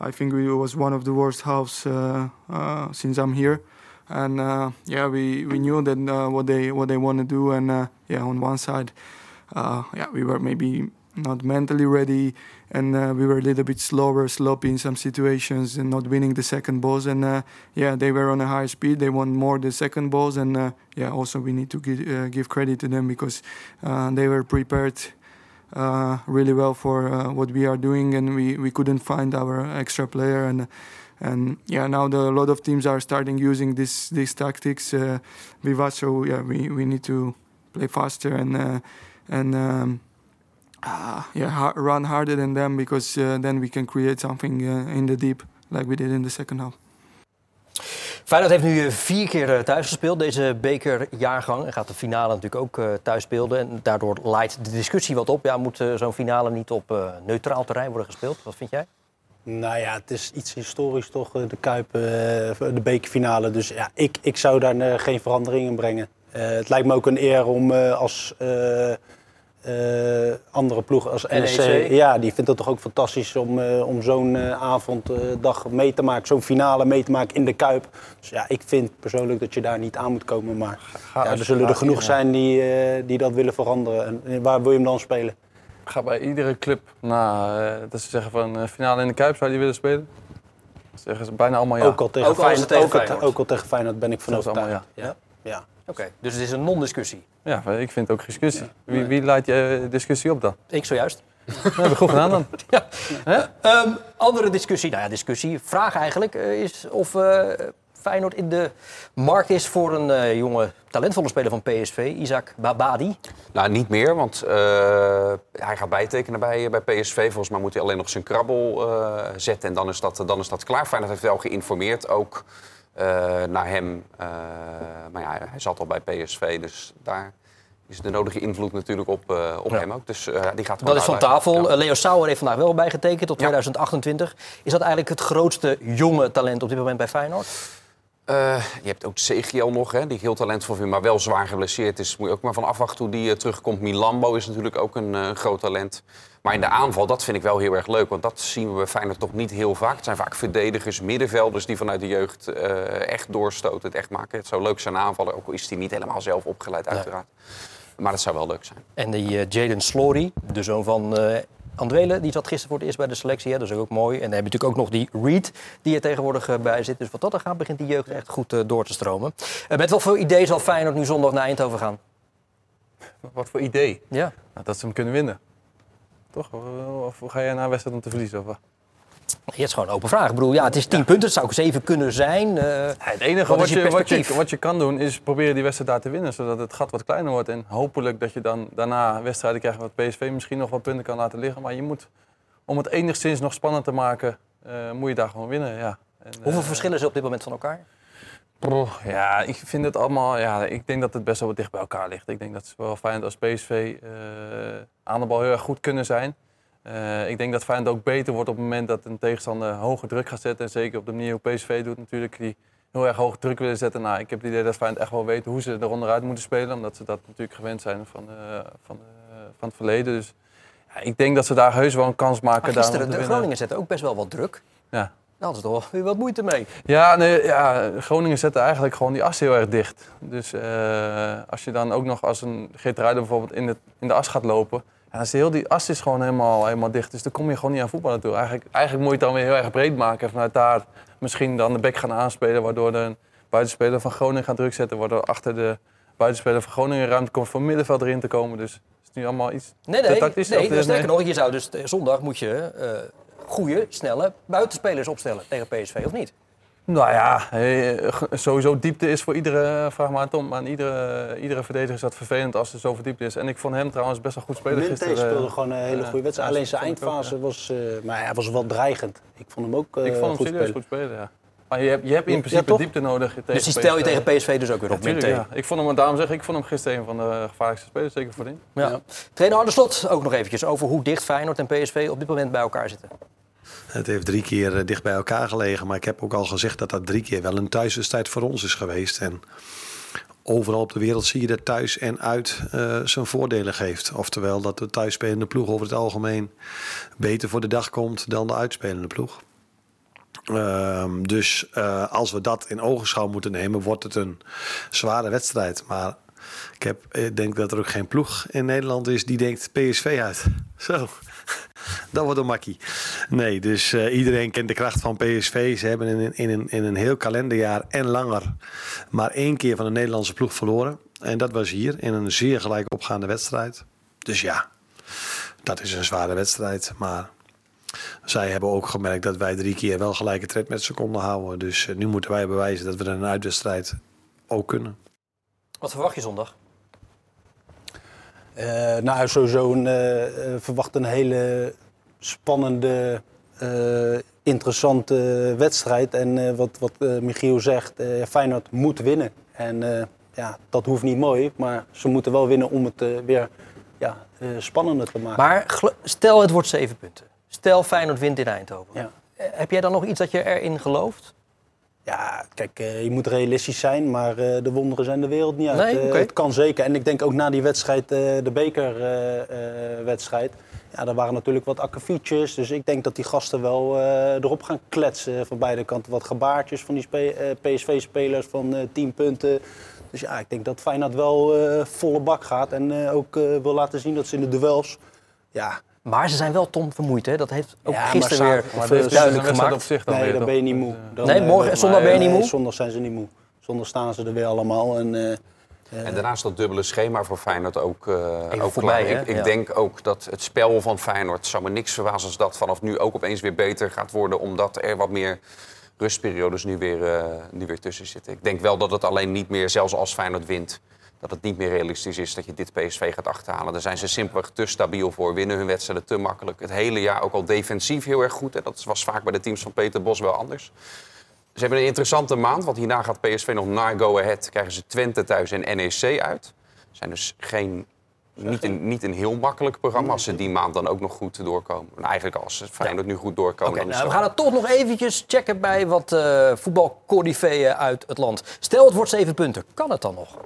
I think we was one of the worst halves uh, uh, since I'm here, and uh, yeah, we, we knew that uh, what they what they want to do, and uh, yeah, on one side, uh, yeah, we were maybe not mentally ready, and uh, we were a little bit slower, sloppy in some situations, and not winning the second balls, and uh, yeah, they were on a high speed. They won more the second balls, and uh, yeah, also we need to give, uh, give credit to them because uh, they were prepared uh, really well for what we are doing, and we, we couldn't find our extra player. And and yeah, now the, a lot of teams are starting using this these tactics with us. So yeah, we, we need to play faster and and um, uh, yeah ha- run harder than them because uh, then we can create something uh, in the deep like we did in the second half. Feyenoord heeft nu vier keer eh, thuis gespeeld, deze bekerjaargang. En gaat de finale natuurlijk ook eh, thuis spelen. En daardoor leidt de discussie wat op. Ja, moet eh, zo'n finale niet op eh, neutraal terrein worden gespeeld? Wat vind jij? Nou ja, het is iets historisch toch, de Kuip, eh, de bekerfinale. Dus ja, ik, ik zou daar geen verandering in brengen. Eh, het lijkt me ook een eer om eh, als eh, eh, andere ploeg, als NEC... NEC. Ja, die vindt het toch ook fantastisch om, eh, om zo'n avond, eh, dag mee te maken. Zo'n finale mee te maken in de Kuip. Dus ja, ik vind persoonlijk dat je daar niet aan moet komen. Maar Ga ja, er zullen er genoeg zijn die, eh, die dat willen veranderen. En, waar wil je hem dan spelen? Ga bij iedere club na eh, dat ze zeggen van finale in de Kuip, zou je die willen spelen? Zeggen ze bijna allemaal ja. Ook al tegen Ook al Feyenoord, tegen ook al- Feyenoord. ook al tegen Feyenoord ben ik van allemaal ja. Ja. Ja. Oké, dus het is een non-discussie. Ja, ik vind ook discussie. Wie, wie leidt je eh, discussie op dan? Ik zojuist. Dat heb ik goed gedaan dan. [LAUGHS] Ehm, andere discussie, nou ja, discussie, vraag eigenlijk, eh, is of eh, Feyenoord in de markt is voor een eh, jonge, talentvolle speler van PSV, Isaac Babadi. Nou, niet meer, want eh, hij gaat bijtekenen bij, bij PSV. Volgens mij moet hij alleen nog zijn krabbel eh, zetten en dan is, dat, dan is dat klaar. Feyenoord heeft wel geïnformeerd ook eh, naar hem. Eh, maar ja, hij zat al bij PSV, dus daar is de nodige invloed natuurlijk op, eh, op Ja. hem ook. Dus eh, die gaat Dat is van tafel. Ja. Eh, Leo Sauer heeft vandaag wel bijgetekend tot Ja. 2028. Is dat eigenlijk het grootste jonge talent op dit moment bij Feyenoord? Eh, je hebt ook CGL nog, hè, die heel talentvol vind, maar wel zwaar geblesseerd is. Moet je ook maar van afwachten hoe die eh, terugkomt. Milambo is natuurlijk ook een eh, groot talent. Maar in de aanval, dat vind ik wel heel erg leuk. Want dat zien we bij Feyenoord toch niet heel vaak. Het zijn vaak verdedigers, middenvelders die vanuit de jeugd eh, echt doorstoten, het echt maken. Het zou leuk zijn aanvallen, ook al is hij niet helemaal zelf opgeleid uiteraard. Maar dat zou wel leuk zijn. En die eh, Jaden Slory, de zoon van eh Andwele, die zat gisteren voor het eerst bij de selectie. Hè? Dat is ook mooi. En dan heb je natuurlijk ook nog die Reed, die er tegenwoordig bij zit. Dus wat dat er gaat, begint die jeugd echt goed eh, door te stromen. Met wat voor idee zal Feyenoord nu zondag naar Eindhoven gaan? Wat voor idee? Ja. Nou, dat ze hem kunnen winnen. Toch? Of of ga jij naar een wedstrijd om te verliezen? Of wat? Het is gewoon een open vraag. Ik bedoel, ja, het is 10 punten. Het zou ook 7 kunnen zijn. Eh, Het enige Wat wat, je wat, je, wat je kan doen is proberen die wedstrijd daar te winnen. Zodat het gat wat kleiner wordt. En hopelijk dat je dan daarna wedstrijden krijgt wat PSV misschien nog wat punten kan laten liggen. Maar je moet, om het enigszins nog spannend te maken, eh, moet je daar gewoon winnen. Ja. En, hoeveel eh, verschillen ze op dit moment van elkaar? Ja, ik vind het allemaal. Ja, ik denk dat het best wel wat dicht bij elkaar ligt. Ik denk dat zowel Feyenoord als PSV eh, aan de bal heel erg goed kunnen zijn. Eh, ik denk dat Feyenoord ook beter wordt op het moment dat een tegenstander hoge druk gaat zetten. En zeker op de manier hoe PSV doet natuurlijk, die heel erg hoge druk willen zetten. Nou, ik heb het idee dat Feyenoord echt wel weet hoe ze er onderuit moeten spelen. Omdat ze dat natuurlijk gewend zijn van, eh, van, van het verleden. Dus ja, ik denk dat ze daar heus wel een kans maken. Maar gisteren, te de winnen. Groningen zetten ook best wel wat druk. Ja. Daar hadden ze toch wel weer wat moeite mee. Ja, nee, ja, Groningen zetten eigenlijk gewoon die as heel erg dicht. Dus eh, als je dan ook nog als een Geert bijvoorbeeld in de, in de as gaat lopen... Ja, dan is heel die as is gewoon helemaal, helemaal dicht. Dus dan kom je gewoon niet aan voetballen toe. Eigenlijk, eigenlijk moet je het dan weer heel erg breed maken. En vanuit daar misschien dan de bek gaan aanspelen... waardoor de buitenspeler van Groningen gaat druk zetten... waardoor achter de buitenspeler van Groningen ruimte komt voor middenveld erin te komen. Dus het is nu allemaal iets Nee, nee, tactisch. nee, eh, sterker nog, je zou dus eh, zondag moet je goede, snelle buitenspelers opstellen tegen PSV, of niet? Nou ja, eh, sowieso diepte is voor iedere, vraag maar aan Tom, maar aan iedere, iedere verdediger is dat vervelend als er zoveel diepte is. En ik vond hem trouwens best wel goed spelen Minte gisteren. speelde gewoon een hele eh, goede wedstrijd. ja, Alleen zijn ook, eindfase was, eh, maar hij was wel dreigend. Ik vond hem ook eh, Ik vond hem goed serieus spelen. goed spelen, ja. Maar je hebt, je hebt in principe diepte nodig tegen Dus die stel je tegen PSV dus ook weer op ja. Ik vond hem, daarom zeg ik, ik vond hem gisteren een van de gevaarlijkste spelers, zeker voorin. Ja. Ja. Trainer Arne Slot ook nog eventjes over hoe dicht Feyenoord en PSV op dit moment bij elkaar zitten. Het heeft drie keer eh, dicht bij elkaar gelegen. Maar ik heb ook al gezegd dat dat drie keer wel een thuiswedstrijd voor ons is geweest. En overal op de wereld zie je dat thuis en uit eh, zijn voordelen geeft. Oftewel dat de thuisspelende ploeg over het algemeen beter voor de dag komt dan de uitspelende ploeg. Ehm, dus eh, als we dat in ogenschouw moeten nemen, wordt het een zware wedstrijd. Maar ik heb, ik denk dat er ook geen ploeg in Nederland is die denkt PSV uit. [LAUGHS] Zo, dat wordt een makkie. Nee, dus eh, iedereen kent de kracht van PSV. Ze hebben in, in, een, in een heel kalenderjaar en langer maar één keer van de Nederlandse ploeg verloren. En dat was hier in een zeer gelijk opgaande wedstrijd. Dus ja, dat is een zware wedstrijd. Maar zij hebben ook gemerkt dat wij drie keer wel gelijke tred met ze konden houden. Dus eh, nu moeten wij bewijzen dat we een uitwedstrijd ook kunnen. Wat verwacht je zondag? Eh, nou, sowieso een, eh, verwacht een hele spannende, eh, interessante wedstrijd. En eh, wat, wat eh, Michiel zegt, eh, Feyenoord moet winnen. En eh, ja, dat hoeft niet mooi, maar ze moeten wel winnen om het weer ja, eh, spannender te maken. Maar stel het wordt zeven punten. Stel Feyenoord wint in Eindhoven. Ja. Eh, Heb jij dan nog iets dat je erin gelooft? Ja, kijk, eh, je moet realistisch zijn, maar eh, de wonderen zijn de wereld niet uit. Nee? Oké. het kan zeker. En ik denk ook na die wedstrijd, de bekerwedstrijd, ja, daar waren natuurlijk wat akkefietjes. Dus ik denk dat die gasten wel erop gaan kletsen van beide kanten. Wat gebaartjes van die spe- PSV-spelers van eh 10 punten. Dus ja, ik denk dat Feyenoord wel volle bak gaat. En ook wil laten zien dat ze in de duels... Ja, Maar ze zijn wel tom vermoeid, hè? Dat heeft ook Ja, maar gisteren weer Maar eh, duidelijk wedstrijd gemaakt. op zich dan nee, weer, dan ben je niet moe. Eh, Dan, Nee, eh, morgen- zondag ben je niet nee, moe? Zondag zijn ze niet moe. Zondag staan ze er weer allemaal. En, eh, En daarnaast dat dubbele schema voor Feyenoord ook, eh ook voorbij, klaar. hè? Ik, ik Ja. denk ook dat het spel van Feyenoord zou me niks verbazen als dat vanaf nu ook opeens weer beter gaat worden. Omdat er wat meer rustperiodes nu weer, eh, nu weer tussen zitten. Ik denk wel dat het alleen niet meer, zelfs als Feyenoord wint, dat het niet meer realistisch is dat je dit PSV gaat achterhalen. Daar zijn ze simpelweg te stabiel voor, winnen hun wedstrijden te makkelijk. Het hele jaar ook al defensief heel erg goed. En dat was vaak bij de teams van Peter Bos wel anders. Ze hebben een interessante maand, want hierna gaat PSV nog naar Go Ahead. Krijgen ze Twente thuis en NEC uit. zijn dus geen, niet, een, niet een heel makkelijk programma. Als ze die maand dan ook nog goed doorkomen. En eigenlijk als Feyenoord nu goed doorkomen... Dan nou, we gaan het toch nog eventjes checken bij wat voetbalcorriveeën uit het land. Stel, het wordt zeven punten. Kan het dan nog?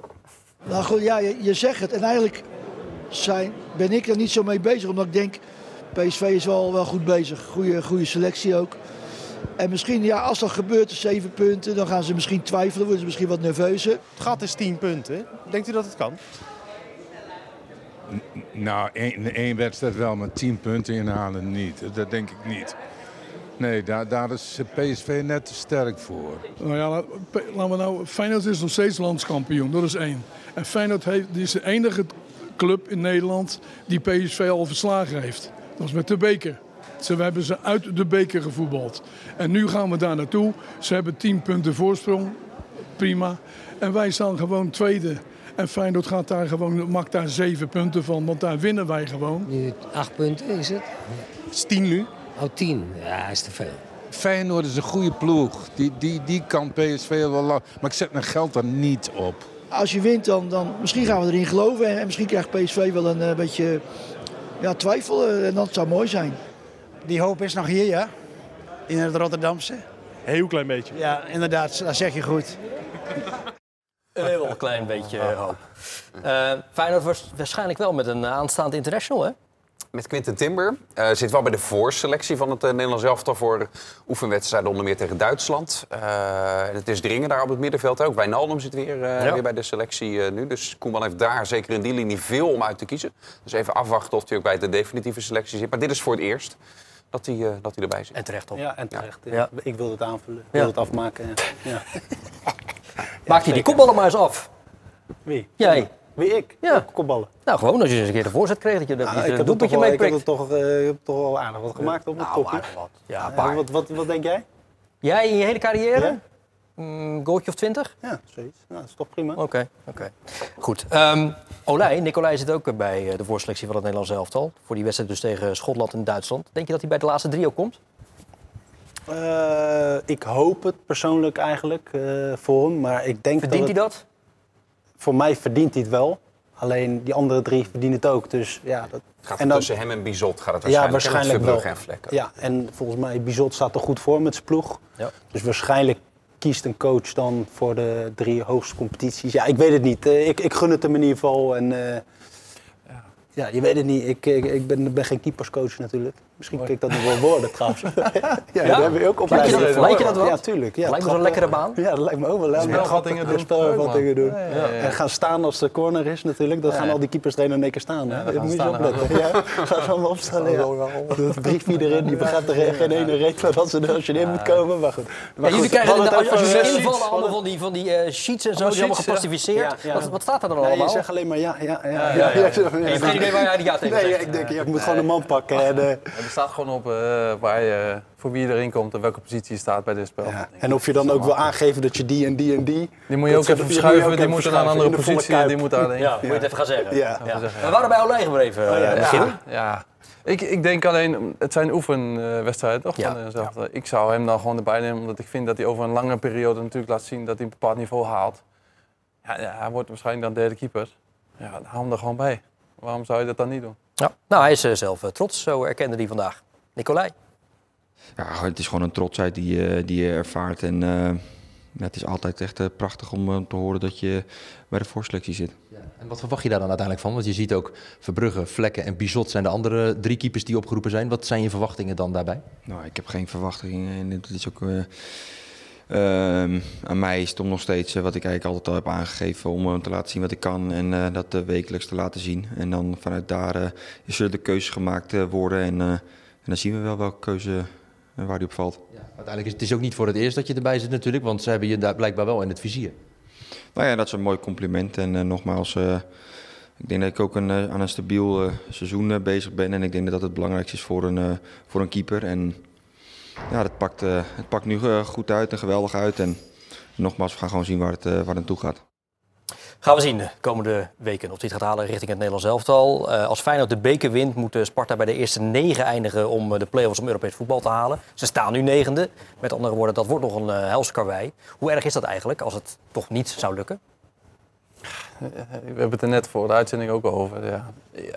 Nou goed, ja, je, je zegt het. En eigenlijk zijn, ben ik er niet zo mee bezig, omdat ik denk, PSV is wel, wel goed bezig. Goede, goede selectie ook. En misschien, ja, als dat gebeurt, zeven punten, dan gaan ze misschien twijfelen, worden ze misschien wat nerveuzer. Het gat is 10 punten. Denkt u dat het kan? Nou, één, één wedstrijd wel, maar tien punten inhalen niet. Dat denk ik niet. Nee, daar, daar is PSV net te sterk voor. Nou ja, laten we nou, Feyenoord is nog steeds landskampioen, dat is één. En Feyenoord heeft, die is de enige club in Nederland die PSV al verslagen heeft. Dat is met de beker. Ze we hebben ze uit de beker gevoetbald. En nu gaan we daar naartoe. Ze hebben 10 punten voorsprong. Prima. En wij staan gewoon tweede. En Feyenoord gaat daar gewoon, maakt daar zeven punten van, want daar winnen wij gewoon. Nu acht punten is het? Het is 10 nu. Oh, tien. Ja, is te veel. Feyenoord is een goede ploeg. Die, die, die kan PSV wel lang. Maar ik zet mijn geld er niet op. Als je wint, dan, dan misschien gaan we erin geloven. En, en misschien krijgt PSV wel een eh, beetje ja, twijfel. eh, en dat zou mooi zijn. Die hoop is nog hier, ja. In het Rotterdamse. Heel klein beetje. Ja, inderdaad, dat zeg je goed. Een heel klein beetje eh, hoop. Eh Feyenoord was waarschijnlijk wel met een aanstaand international, hè? Met Quinten Timber. Eh zit wel bij de voorselectie van het uh, Nederlands elftal voor oefenwedstrijden onder meer tegen Duitsland. Eh, en het is dringen daar op het middenveld ook. Wijnaldum zit weer, eh, Ja. weer bij de selectie eh, nu. Dus Koeman heeft daar zeker in die linie veel om uit te kiezen. Dus even afwachten of hij ook bij de definitieve selectie zit. Maar dit is voor het eerst dat hij, eh, dat hij erbij zit. En terecht op. Ja, en terecht. ja. Ja. Ik wil het aanvullen. Ik Ja. wil het afmaken. Ja. [LAUGHS] Maakt hij die kopballen maar eens af? Wie? Jij? Wie ik? Ja. Kopballen. Nou, gewoon als je eens een keer de voorzet kreeg, dat je, dat Ah, je ik er een doelpuntje wel, mee ik heb prikt. toch, eh, heb toch wel aardig wat gemaakt op mijn Nou, kopje. wat. Ja, paar. wat, wat, wat denk jij? Jij in je hele carrière? Ja. Mm, goaltje of twintig? Ja, zoiets. Nou, dat is toch prima. Oké, oké. Goed. Ehm Olij, Nicolai zit ook bij eh, de voorselectie van het Nederlands elftal. Voor die wedstrijd dus tegen Schotland en Duitsland. Denk je dat hij bij de laatste drie ook komt? Eh, ik hoop het persoonlijk eigenlijk eh, voor hem. Maar ik denk Verdient hij dat, dat? het- Voor mij verdient hij het wel. Alleen die andere drie verdienen het ook. Dus ja, dat, Het gaat en dan- tussen hem en Bizot gaat het ja, waarschijnlijk. waarschijnlijk En wel. en Vlekken. Ja, en volgens mij, Bizot staat er goed voor met zijn ploeg. Ja. Dus waarschijnlijk kiest een coach dan voor de drie hoogste competities. Ja, ik weet het niet. Eh, Ik, ik gun het hem in ieder geval. En, eh, ja, je weet het niet. Ik, ik, ik ben, ben geen keeperscoach natuurlijk. Misschien kan ik dat nog wel worden trouwens. [LAUGHS] ja, ja, daar heb je ook op Lijkt je dat- lijkt je dat wat? Ja, tuurlijk. Ja, Lijkt me zo'n lekkere baan. Ja, dat lijkt me ook wel. leuk. Spelvattingen doen. Spelvattingen doen. Ja, ja, ja. En gaan staan als de corner is natuurlijk. Dan gaan al die keepers er in één keer staan. Hè? Ja, dat moet je opletten. Ja, gaan ze allemaal opstaan. Ja. Dat briefje erin, die begrijpt er geen ene reet van als, ze, als je erin moet komen. Maar goed. Maar jullie goed, krijgen we als je invallen allemaal van die, van die eh, sheets en zo, die allemaal ja. Wat, staat er dan allemaal? je zegt alleen maar ja, ja, ja. je hebt geen idee waar jij die ja tegen Nee, ik denk, je moet gewoon een man pakken. En, Er staat gewoon op eh, waar je, voor wie je erin komt en welke positie je staat bij dit spel. ja. En of je dan ook wil aangeven dat je die en die en die... Die moet je ook even die verschuiven, moet die even naar een andere positie. Die moeten [LAUGHS] alleen. Ja, moet je het even gaan zeggen. Ja. Ja. zeggen, We waren bij Olij gebleven, Oh, ja. eh. Ja, ja. Ik, ik denk alleen, het zijn oefenwedstrijden toch? Ja. Eh, zelf. Ik zou hem dan gewoon erbij nemen, omdat ik vind dat hij over een lange periode natuurlijk laat zien dat hij een bepaald niveau haalt. Ja, ja, hij wordt waarschijnlijk dan derde keeper. Ja, dan hou hem er gewoon bij. Waarom zou je dat dan niet doen? Ja. Nou, hij is eh, zelf eh, trots, zo erkende hij vandaag. Nicolai. Ja, het is gewoon een trotsheid die, je- die je ervaart. En eh, ja, het is altijd echt eh, prachtig om eh, te horen dat je bij de voorselectie zit. En wat verwacht je daar dan uiteindelijk van? Want je ziet ook Verbrugge, Vlekken en Bizot zijn de andere drie keepers die opgeroepen zijn. Wat zijn je verwachtingen dan daarbij? Nou, ik heb geen verwachtingen en het is ook... eh, aan mij is om nog steeds, eh, wat ik eigenlijk altijd al heb aangegeven, om eh, te laten zien wat ik kan en eh, dat wekelijks te laten zien. En dan vanuit daar eh, zullen de keuzes gemaakt worden en, en dan zien we wel welke keuze waar die op valt. Uiteindelijk is het is ook niet voor het eerst dat je erbij zit natuurlijk, want ze hebben je daar blijkbaar wel in het vizier. Nou ja, dat is een mooi compliment. En nogmaals, ik denk dat ik ook een, aan een stabiel seizoen bezig ben. En ik denk dat dat het belangrijkste is voor een, voor een keeper. En ja, dat pakt, eh, het pakt nu eh, goed uit en geweldig uit. En nogmaals, we gaan gewoon zien waar het, eh, waar het naartoe gaat. Gaan we zien de komende weken of hij het gaat halen richting het Nederlands elftal. Eh, als Feyenoord de beker wint, moet Sparta bij de eerste negen eindigen om de play-offs om Europees voetbal te halen. Ze staan nu negende. Met andere woorden, dat wordt nog een uh, helskarwei. Hoe erg is dat eigenlijk als het toch niet zou lukken? We hebben het er net voor de uitzending ook over. Ja. Ja.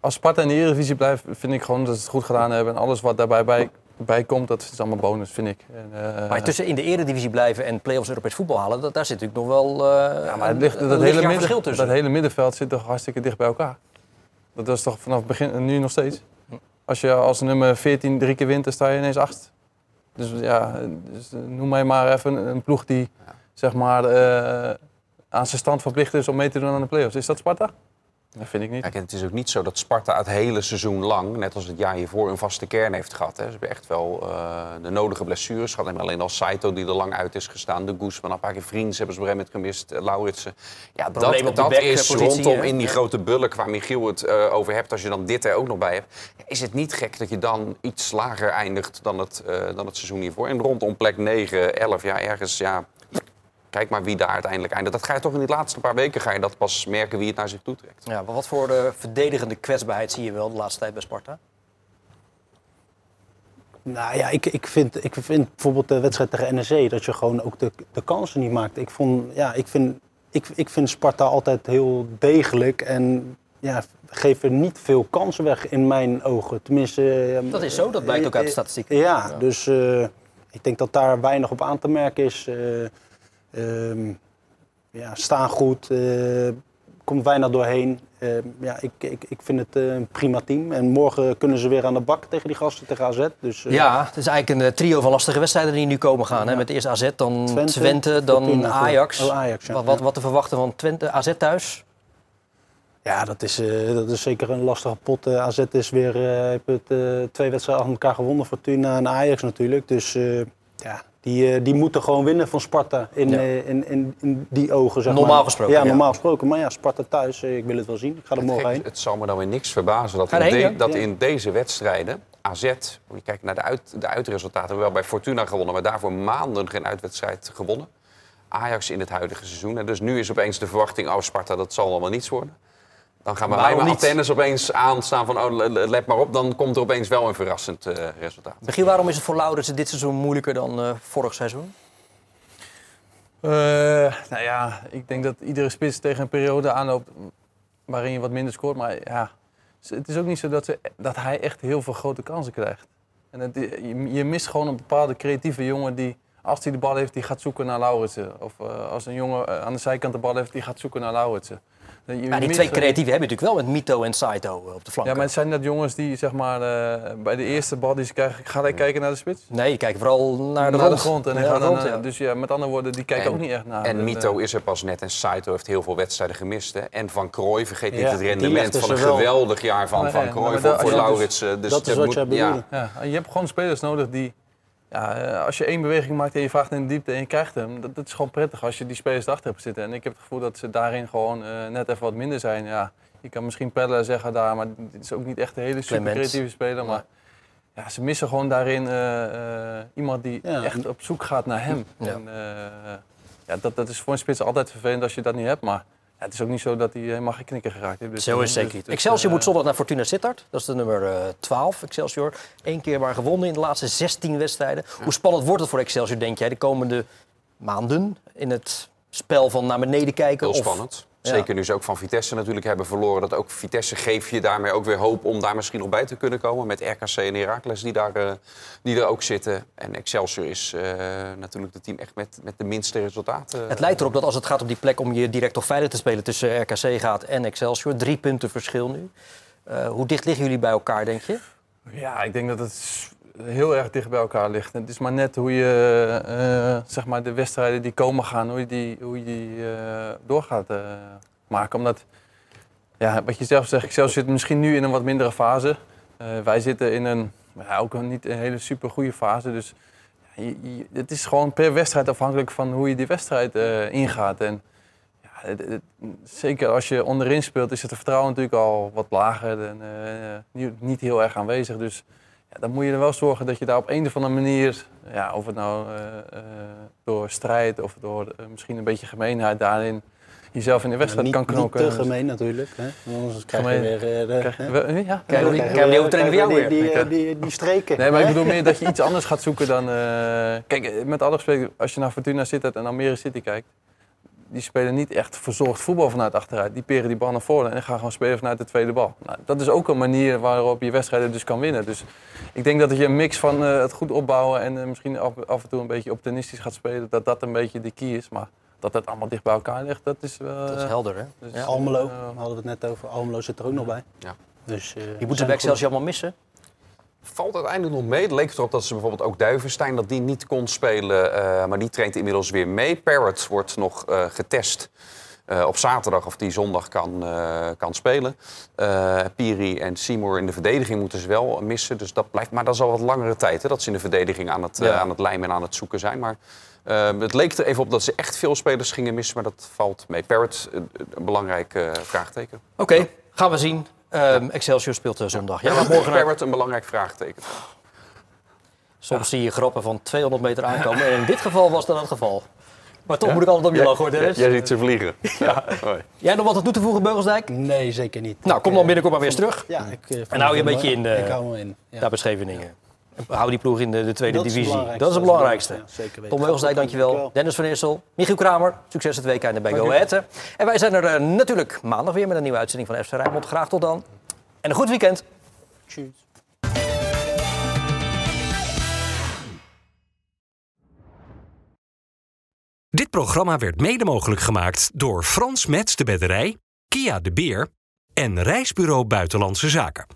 Als Sparta in de Eredivisie blijft, vind ik gewoon dat ze het goed gedaan hebben. En alles wat daarbij bij, bij komt, dat is allemaal bonus, vind ik. En, eh, Maar tussen in de eredivisie blijven en play-offs Europees voetbal halen, dat, daar zit natuurlijk nog wel eh Ja, maar het ligt, een dat, hele midden- verschil tussen. dat hele middenveld zit toch hartstikke dicht bij elkaar. Dat is toch vanaf het begin, en nu nog steeds. Als je als nummer 14 drie keer wint, dan sta je ineens acht. Dus ja, dus noem mij maar even een, ploeg die zeg maar, eh, aan zijn stand verplicht is om mee te doen aan de play-offs. Is dat Sparta? Dat vind ik niet. Kijk, en het is ook niet zo dat Sparta het hele seizoen lang, net als het jaar hiervoor, een vaste kern heeft gehad. Hè. Ze hebben echt wel eh, de nodige blessures gehad. En alleen al Saito die er lang uit is gestaan. De Guzman, een paar keer Vriends hebben ze op een gegeven moment gemist. eh, Lauritsen. Ja, Probleem dat, dat is backpositie, rondom hè? in die grote bulk waar Michiel het eh, over hebt. Als je dan dit er ook nog bij hebt. Is het niet gek dat je dan iets lager eindigt dan het, eh, dan het seizoen hiervoor. En rondom plek 9, 11, ja, ergens, ja... Kijk maar wie daar uiteindelijk eindigt. Dat ga je toch in die laatste paar weken ga je dat pas merken wie het naar zich toe trekt. Ja, maar wat voor eh, verdedigende kwetsbaarheid zie je wel de laatste tijd bij Sparta? Nou ja, ik, ik, vind, ik vind bijvoorbeeld de wedstrijd tegen NEC dat je gewoon ook de, de kansen niet maakt. Ik, vond, ja, ik, vind, ik, ik vind Sparta altijd heel degelijk en ja, geven niet veel kansen weg in mijn ogen. Tenminste, eh, Dat is zo, dat blijkt ook uit de eh, statistieken. Ja, Ja. dus eh, ik denk dat daar weinig op aan te merken is. Eh, ehm, ja, staan goed, eh, komt weinig doorheen. Eh, ja, ik, ik, ik vind het eh, een prima team. En morgen kunnen ze weer aan de bak tegen die gasten tegen AZ. Dus, eh, Ja, het is eigenlijk een trio van lastige wedstrijden die nu komen gaan. Hè? Met eerst AZ, dan Twente, Twente, dan Fortuna, Ajax. oh, Ajax, ja. wat, wat, wat te verwachten van Twente, AZ thuis? Ja, dat is, dat is zeker een lastige pot. AZ is weer heeft het, twee wedstrijden achter elkaar gewonnen. Fortuna en Ajax natuurlijk. Dus ja, die, eh, die moeten gewoon winnen van Sparta in, Ja. eh, in, in, in die ogen. Zeg Normaal maar. gesproken, Ja, ja. normaal gesproken. Maar ja, Sparta thuis, eh, ik wil het wel zien. Ik ga er Het, morgen heen. het zal me dan weer niks verbazen dat, in, erheen, de- ja. dat Ja. in deze wedstrijden AZ, moet je kijken naar de, uit, de uitresultaten, we hebben wel bij Fortuna gewonnen, maar daarvoor maanden geen uitwedstrijd gewonnen. Ajax in het huidige seizoen. En dus nu is opeens de verwachting, oh Sparta, dat zal allemaal niets worden. Dan gaan we Waarom bij niet? Athenes opeens aanstaan van, oh le- le- let maar op, dan komt er opeens wel een verrassend eh, resultaat. Michiel, waarom is het voor Laurensen dit seizoen moeilijker dan eh, vorig seizoen? Eh, nou ja, ik denk dat iedere spits tegen een periode aanloopt waarin je wat minder scoort. Maar ja, het is ook niet zo dat, ze, dat hij echt heel veel grote kansen krijgt. En het, je, je mist gewoon een bepaalde creatieve jongen die, als hij de bal heeft, die gaat zoeken naar Lauritsen. Of eh, als een jongen aan de zijkant de bal heeft, die gaat zoeken naar Lauritsen. Je- je Ja, die mist twee creatieven hebben natuurlijk wel met Mito en Saito eh, op de flank. Ja, maar het zijn dat jongens die zeg maar, eh, bij de eerste bal die ze krijgen, ga ik kijken naar de spits? Nee, je kijkt vooral naar de naar de grond. En Ja, gaan de dan, eh, ja. Dus ja, met andere woorden, die kijken En- ook niet echt naar. En Mito is er pas net en Saito heeft heel veel wedstrijden gemist. Hè. En Van Krooi, vergeet niet het rendement van een geweldig jaar van Maar Van Krooi maar voor, je dus- Laurits. Dus dat is wat jij bedoelde. ja, Ja, je hebt gewoon spelers nodig die... Ja, eh, als je één beweging maakt en je vraagt in de diepte en je krijgt hem, dat, dat is gewoon prettig als je die spelers erachter hebt zitten. En ik heb het gevoel dat ze daarin gewoon eh, net even wat minder zijn. Ja, je kan misschien Pelle zeggen daar, maar het is ook niet echt een hele super creatieve speler. Maar ja, ze missen gewoon daarin eh, iemand die Ja. echt op zoek gaat naar hem. Ja. En, ja, dat, dat is voor een spits altijd vervelend als je dat niet hebt. Maar het is ook niet zo dat hij helemaal geen knikker geraakt heeft. Dus, Zo is zeker niet. dus, Excelsior eh, moet zondag naar Fortuna Sittard. Dat is de nummer eh 12, Excelsior. Eén keer maar gewonnen in de laatste 16 wedstrijden. Hoe spannend wordt het voor Excelsior, denk jij, de komende maanden? In het spel van naar beneden kijken? heel of- spannend. Ja. Zeker nu ze ook van Vitesse natuurlijk hebben verloren. Dat ook Vitesse geeft je daarmee ook weer hoop om daar misschien nog bij te kunnen komen. Met RKC en Heracles die, daar, eh, die er ook zitten. En Excelsior is eh, natuurlijk het team echt met, met de minste resultaten. Het lijkt erop dat als het gaat om die plek om je direct of veilig te spelen tussen RKC gaat en Excelsior, drie punten verschil nu. Eh, hoe dicht liggen jullie bij elkaar, denk je? Ja, ik denk dat het heel erg dicht bij elkaar ligt. Het is maar net hoe je eh, zeg maar de wedstrijden die komen gaan, hoe je die, hoe die eh, door gaat eh, maken. Omdat, ja, wat je zelf zegt, Excelsior zit misschien nu in een wat mindere fase. Wij zitten in een, ja, ook niet een hele super goede fase. Dus ja, het is gewoon per wedstrijd afhankelijk van hoe je die wedstrijd ingaat. En, zeker als je onderin speelt, is het vertrouwen natuurlijk al wat lager en niet heel erg aanwezig. Dus ja, dan moet je er wel zorgen dat je daar op een of andere manier, ja, of het nou eh, eh, door strijd of door eh, misschien een beetje gemeenheid daarin jezelf in de wedstrijd kan knokken. Niet te gemeen natuurlijk. Hè? Want Anders krijg je Gemeen. weer... eh, de- Krijg ja, je jou weer? die, die, die streken. Nee, maar ik bedoel meer dat je iets anders gaat zoeken dan... eh, kijk, met alle respect, als je naar Fortuna Sittard en Almere City kijkt... die spelen niet echt verzorgd voetbal vanuit achteruit. Die peren die bal naar voren en gaan gewoon spelen vanuit de tweede bal. Nou, dat is ook een manier waarop je wedstrijden dus kan winnen. Dus ik denk dat je een mix van eh, het goed opbouwen en eh, misschien af, af en toe een beetje optimistisch gaat spelen, dat dat een beetje de key is. Maar dat het allemaal dicht bij elkaar ligt, dat is wel... Dat is eh, helder, hè? dus, Ja. Almelo, eh, hadden we het net over. Almelo zit er ook nog bij. Ja. Dus, eh, Je moet ze zijn bij goed. Excelsior allemaal missen. Valt uiteindelijk nog mee. Het leek erop dat ze bijvoorbeeld ook Duivenstein dat die niet kon spelen. eh, maar die traint inmiddels weer mee. Parrot wordt nog eh, getest eh, op zaterdag of die zondag kan, kan spelen. Piri en Seymour in de verdediging moeten ze wel missen. Dus dat blijft, maar dat is al wat langere tijd hè, dat ze in de verdediging aan het, Ja. aan het lijmen en aan het zoeken zijn. Maar het leek er even op dat ze echt veel spelers gingen missen. Maar dat valt mee. Parrot, een, belangrijk vraagteken. Oké, gaan we zien. Ehm, Excelsior speelt eh, zondag. Ja, maar morgen [LAUGHS] naar... Parrot een belangrijk vraagteken. Soms zie je grappen van 200 meter aankomen. En in dit geval was dat het geval. Maar toch moet ik altijd om je lachen hoor, Dennis. Jij ziet ze vliegen. [LAUGHS] Ja. Jij nog wat toe te voegen, Beugelsdijk? Nee, zeker niet. Nou, kom eh, dan binnenkort maar weer eens terug. Ja, ik, eh, En hou je een beetje in, eh, Ik hou me in. Ja. Daar bij Scheveningen. En Hou die ploeg in de, de tweede Dat divisie. Dat is het belangrijkste. Ja, zeker weten. Tom Beugelsdijk, dankjewel. Dankjewel. Dennis van Eersel, Michiel Kramer. Succes het weekende bij Go Ahead. En wij zijn er eh, natuurlijk maandag weer met een nieuwe uitzending van FC Rijnmond. Graag tot dan. En een goed weekend. Tjus. Dit programma werd mede mogelijk gemaakt door Frans Mets de Bedderij, Kia de Beer en Reisbureau Buitenlandse Zaken.